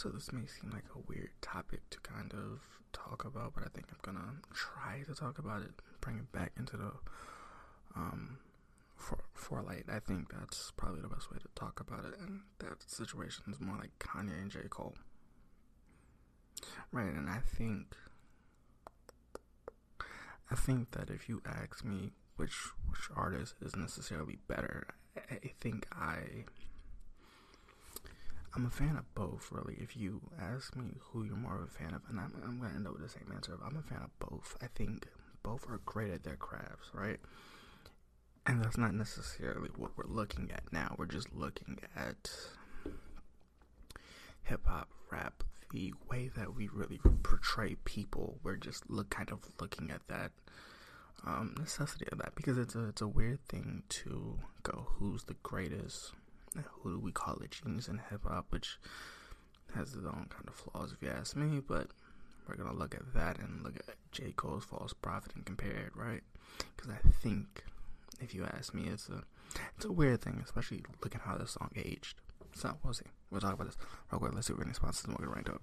So this may seem like a weird topic to kind of talk about, but I think I'm gonna try to talk about it, bring it back into the um for light. I think that's probably the best way to talk about it, and that situation is more like Kanye and J Cole, right? And I think I think that if you ask me which which artist is necessarily better, I, I think I I'm a fan of both, really. If you ask me who you're more of a fan of, and I'm, I'm going to end up with the same answer. I'm a fan of both. I think both are great at their crafts, right? And that's not necessarily what we're looking at now. We're just looking at hip hop, rap, the way that we really portray people. We're just look kind of looking at that um, necessity of that because it's a it's a weird thing to go who's the greatest who do we call it genius in hip hop, which has its own kind of flaws if you ask me, but we're gonna look at that and look at J. Cole's False Prophet and compare it, right? Because I think, if you ask me, it's a it's a weird thing, especially looking how the song aged. So we'll see. We'll talk about this real quick. Let's see what responses and we're gonna rank up.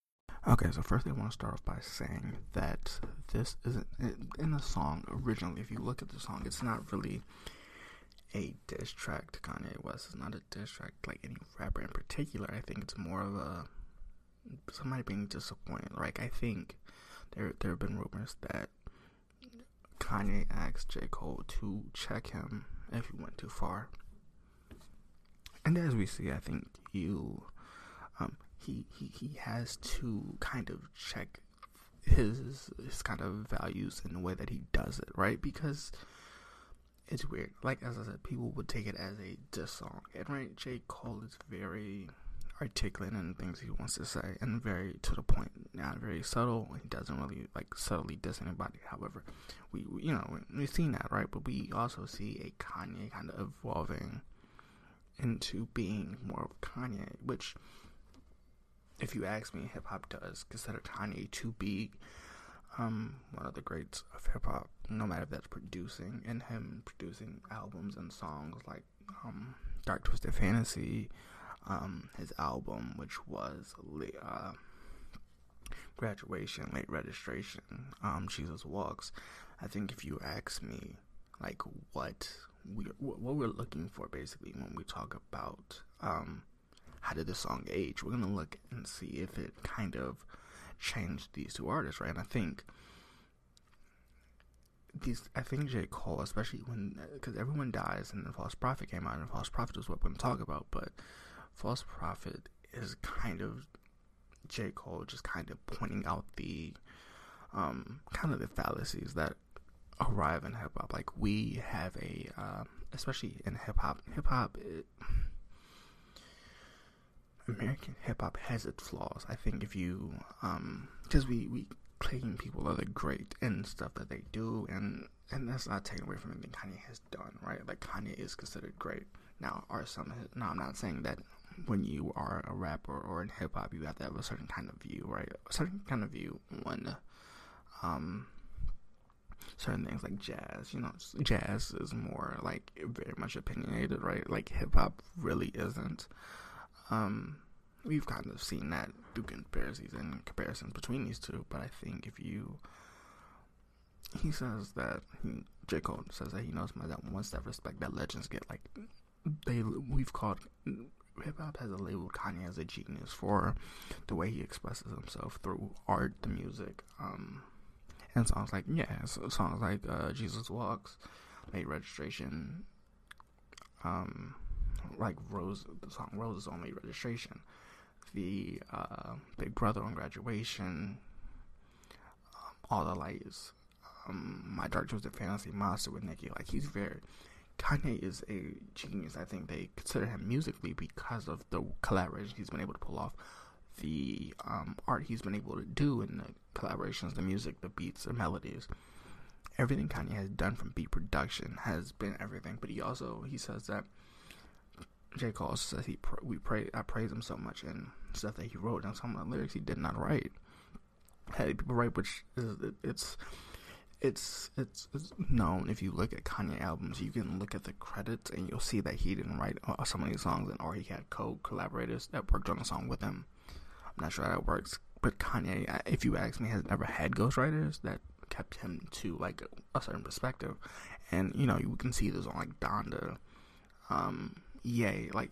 Okay, so first I want to start off by saying that this isn't in the song originally. If you look at the song, it's not really a diss track to Kanye West. It's not a diss track like any rapper in particular. I think it's more of a somebody being disappointed. Like I think there there have been rumors that Kanye asked J Cole to check him if he went too far, and as we see, I think you um, he, he he has to kind of check his his kind of values in the way that he does it, right? Because it's weird. Like as I said, people would take it as a diss song, and right, J Cole is very articulate in things he wants to say, and very to the point. Not very subtle. He doesn't really like subtly diss anybody. However, we, we you know we've seen that, right? But we also see a Kanye kind of evolving into being more of Kanye, which if you ask me, hip hop does consider Kanye to be um, one of the greats of hip hop, no matter if that's producing and him producing albums and songs like um, Dark Twisted Fantasy, um, his album, which was uh, Graduation, Late Registration, um, Jesus Walks. I think if you ask me, like, what we what we're looking for basically when we talk about um, how did the song age? We're gonna look and see if it kind of changed these two artists, right? And I think these, I think J Cole, especially when because everyone dies, and the False Prophet came out, and False Prophet is what we're gonna talk about, but False Prophet is kind of J Cole just kind of pointing out the um, kind of the fallacies that arrive in hip hop. Like we have a, uh, especially in hip hop, hip hop. American hip hop has its flaws. I think if you, um, because we we claim people are the great and stuff that they do, and and that's not taken away from anything Kanye has done, right? Like Kanye is considered great. Now, are some? Now, I'm not saying that when you are a rapper or in hip hop, you have to have a certain kind of view, right? A certain kind of view when, um, certain things like jazz. You know, jazz is more like very much opinionated, right? Like hip hop really isn't. Um, we've kind of seen that through comparisons and comparisons between these two. But I think if you, he says that he, J Cole says that he knows my that once that respect that legends get. Like they, we've called hip hop has labeled Kanye as a genius for the way he expresses himself through art, the music, um, and songs like yeah, so songs like uh, Jesus Walks, Late Registration, um like Rose, the song Rose's Only Registration, the uh, Big Brother on Graduation, um, All the Lights, um, My Dark Twisted Fantasy Monster with Nicki. Like he's very Kanye is a genius. I think they consider him musically because of the collaboration he's been able to pull off, the um, art he's been able to do in the collaborations, the music, the beats, the melodies. Everything Kanye has done from beat production has been everything. But he also he says that J. Cole says he we pray I praise him so much and stuff that he wrote and some of the lyrics he did not write. Had people write, which is it's it's it's it's known if you look at Kanye albums, you can look at the credits and you'll see that he didn't write uh, some of these songs, and or he had co-collaborators that worked on a song with him. I'm not sure how that works, but Kanye, if you ask me, has never had ghostwriters that kept him to like a, a certain perspective, and you know you can see this on like Donda, um, Ye, like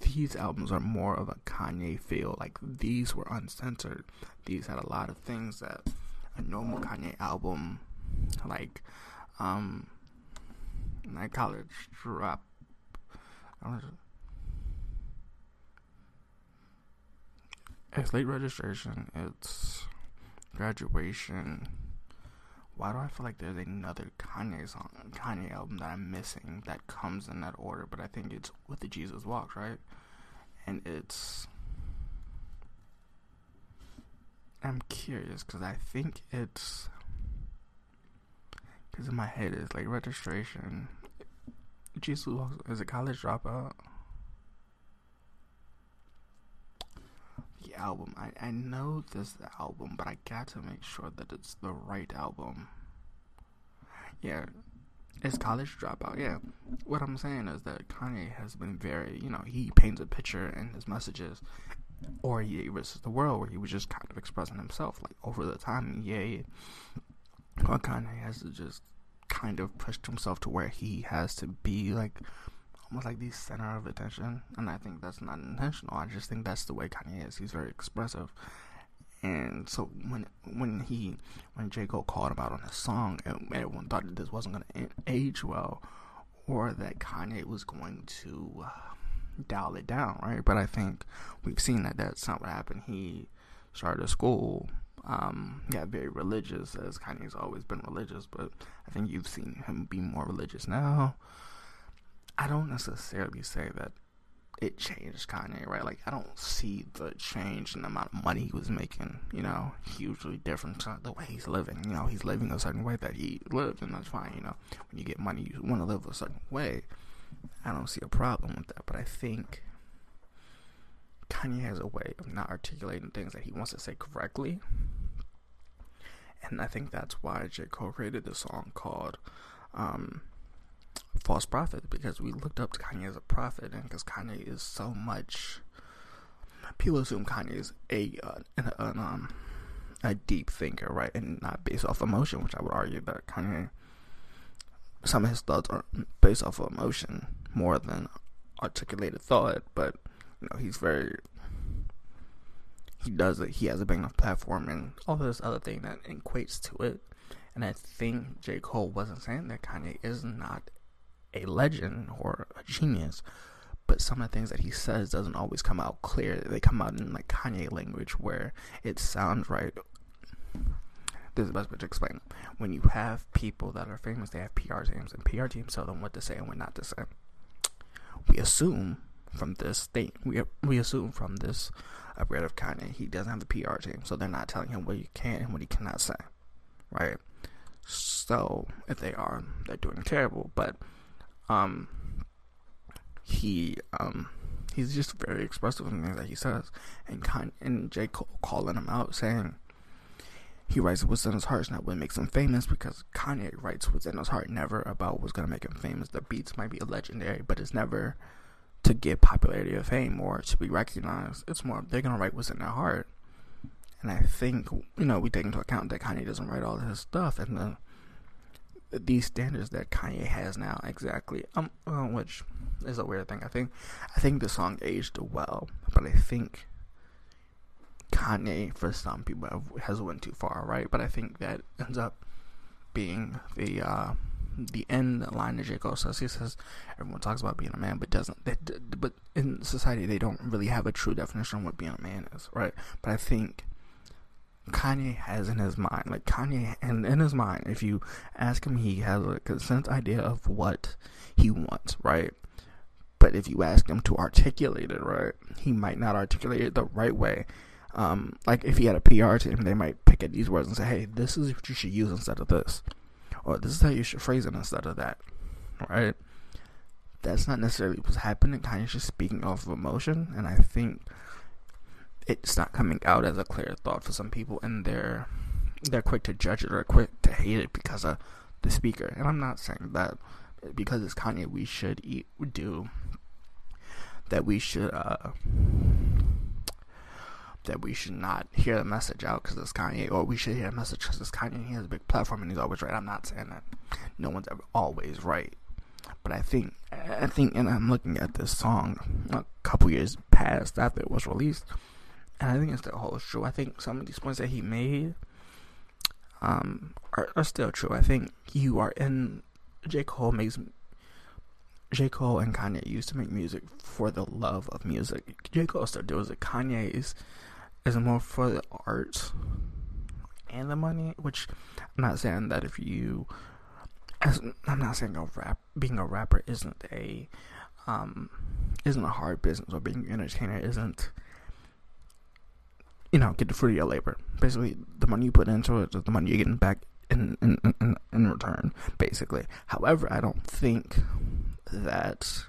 these albums are more of a Kanye feel. Like these were uncensored. These had a lot of things that a normal Kanye album like um my college drop it's late registration it's graduation why do I feel like there's another Kanye song, Kanye album that I'm missing that comes in that order? But I think it's with the Jesus Walks, right? And it's I'm curious because I think it's because in my head it's like registration. Jesus Walks is a college dropout. Album, I I know this album, but I got to make sure that it's the right album. Yeah, it's college dropout. Yeah, what I'm saying is that Kanye has been very, you know, he paints a picture in his messages, or he versus the world, where he was just kind of expressing himself. Like over the time, yeah, Kanye has to just kind of pushed himself to where he has to be like almost like the center of attention, and I think that's not intentional. I just think that's the way Kanye is. He's very expressive, and so when when he when J Cole called him out on his song, everyone thought that this wasn't going to age well, or that Kanye was going to. Uh, dial it down, right? But I think we've seen that that's not what happened. He started a school, um, got very religious, as Kanye's always been religious, but I think you've seen him be more religious now. I don't necessarily say that it changed Kanye, right? Like, I don't see the change in the amount of money he was making, you know, hugely different to the way he's living. You know, he's living a certain way that he lived, and that's fine, you know. When you get money, you want to live a certain way. I don't see a problem with that, but I think Kanye has a way of not articulating things that he wants to say correctly. And I think that's why J. Cole created this song called um, False Prophet because we looked up to Kanye as a prophet, and because Kanye is so much. People assume Kanye is a, uh, an, an, um, a deep thinker, right? And not based off emotion, which I would argue that Kanye some of his thoughts are based off of emotion more than articulated thought, but you know, he's very he does it, he has a big enough platform and all this other thing that equates to it. And I think J. Cole wasn't saying that Kanye is not a legend or a genius, but some of the things that he says doesn't always come out clear. They come out in like Kanye language where it sounds right this is the best way to explain. When you have people that are famous, they have PR teams, and PR teams tell them what to say and what not to say. We assume from this thing, we we assume from this upgrade of Kanye, he doesn't have the PR team, so they're not telling him what he can and what he cannot say, right? So if they are, they're doing terrible. But um, he um he's just very expressive in things that he says, and kind and J Cole calling him out saying he writes what's in his heart, not what makes him famous, because Kanye writes what's in his heart, never about what's gonna make him famous. The beats might be legendary, but it's never to get popularity or fame or to be recognized. It's more they're gonna write what's in their heart. And I think you know we take into account that Kanye doesn't write all his stuff, and the these standards that Kanye has now exactly, um, uh, which is a weird thing. I think I think the song aged well, but I think Kanye for some people has went too far, right? But I think that ends up being the uh, the end line of J. Cole says. He says everyone talks about being a man, but doesn't. They, but in society, they don't really have a true definition of what being a man is, right? But I think Kanye has in his mind. Like Kanye, and in his mind, if you ask him, he has a consent idea of what he wants, right? But if you ask him to articulate it, right, he might not articulate it the right way. Um, like if he had a PR team, they might pick at these words and say, "Hey, this is what you should use instead of this," or "This is how you should phrase it instead of that," right? That's not necessarily what's happening. Kanye's just speaking off of emotion, and I think it's not coming out as a clear thought for some people, and they're they're quick to judge it or quick to hate it because of the speaker. And I'm not saying that because it's Kanye, we should eat, do that. We should uh, that we should not hear the message out because it's Kanye, or we should hear the message because it's Kanye. He has a big platform and he's always right. I'm not saying that no one's ever always right, but I think I think, and I'm looking at this song a couple years past after it was released and I think it still holds true. I think some of these points that he made um, are, are still true. I think you are in J. Cole makes J. Cole and Kanye used to make music for the love of music. J. Cole still does it. Kanye is is more for the art and the money, which I'm not saying that if you I'm not saying a rap being a rapper isn't a um isn't a hard business or being an entertainer isn't you know, get the fruit of your labor. Basically, the money you put into it is the money you're getting back in in, in, in return, basically. However, I don't think that.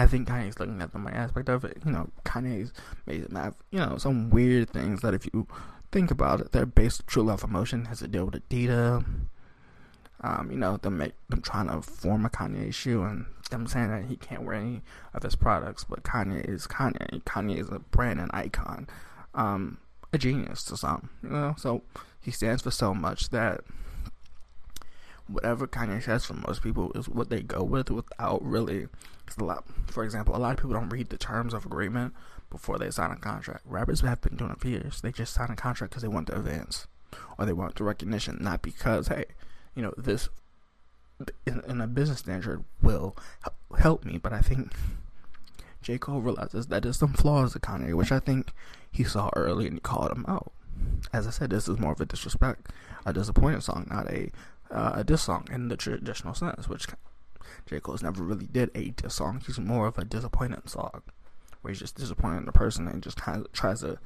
I think Kanye's looking at the money aspect of it. You know, Kanye's made have, you know, some weird things that if you think about it, they're based true love emotion has to deal with Adidas. Um, you know, them make them trying to form a Kanye shoe and them saying that he can't wear any of his products, but Kanye is Kanye. Kanye is a brand and icon um, a genius to some, you know. So he stands for so much that whatever Kanye says for most people is what they go with without really. Lot, for example, a lot of people don't read the terms of agreement before they sign a contract. Rappers have been doing it for years. They just sign a contract because they want the advance or they want the recognition, not because hey, you know this in, in a business standard will help me. But I think J. Cole realizes that there's some flaws in Kanye, which I think he saw early and he called him out. As I said, this is more of a disrespect, a disappointed song, not a uh, a diss song in the traditional sense, which J. Cole's never really did a diss song. He's more of a disappointed song, where he's just disappointed in the person and just kind of tries to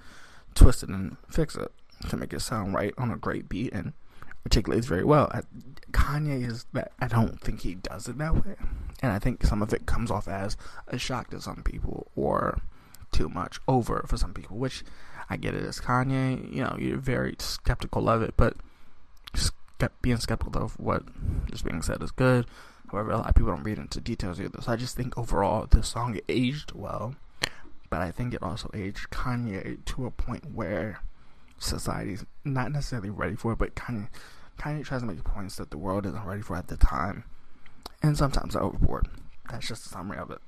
twist it and fix it to make it sound right on a great beat and articulates very well. Kanye is that I don't think he does it that way, and I think some of it comes off as a shock to some people or too much over for some people. Which I get it as Kanye. You know, you're very skeptical of it, but being skeptical of what is being said is good. However, a lot of people don't read into details either. So I just think overall this song aged well, but I think it also aged Kanye to a point where society's not necessarily ready for it, but Kanye, of tries to make points that the world isn't ready for at the time, and sometimes I overboard. That's just a summary of it.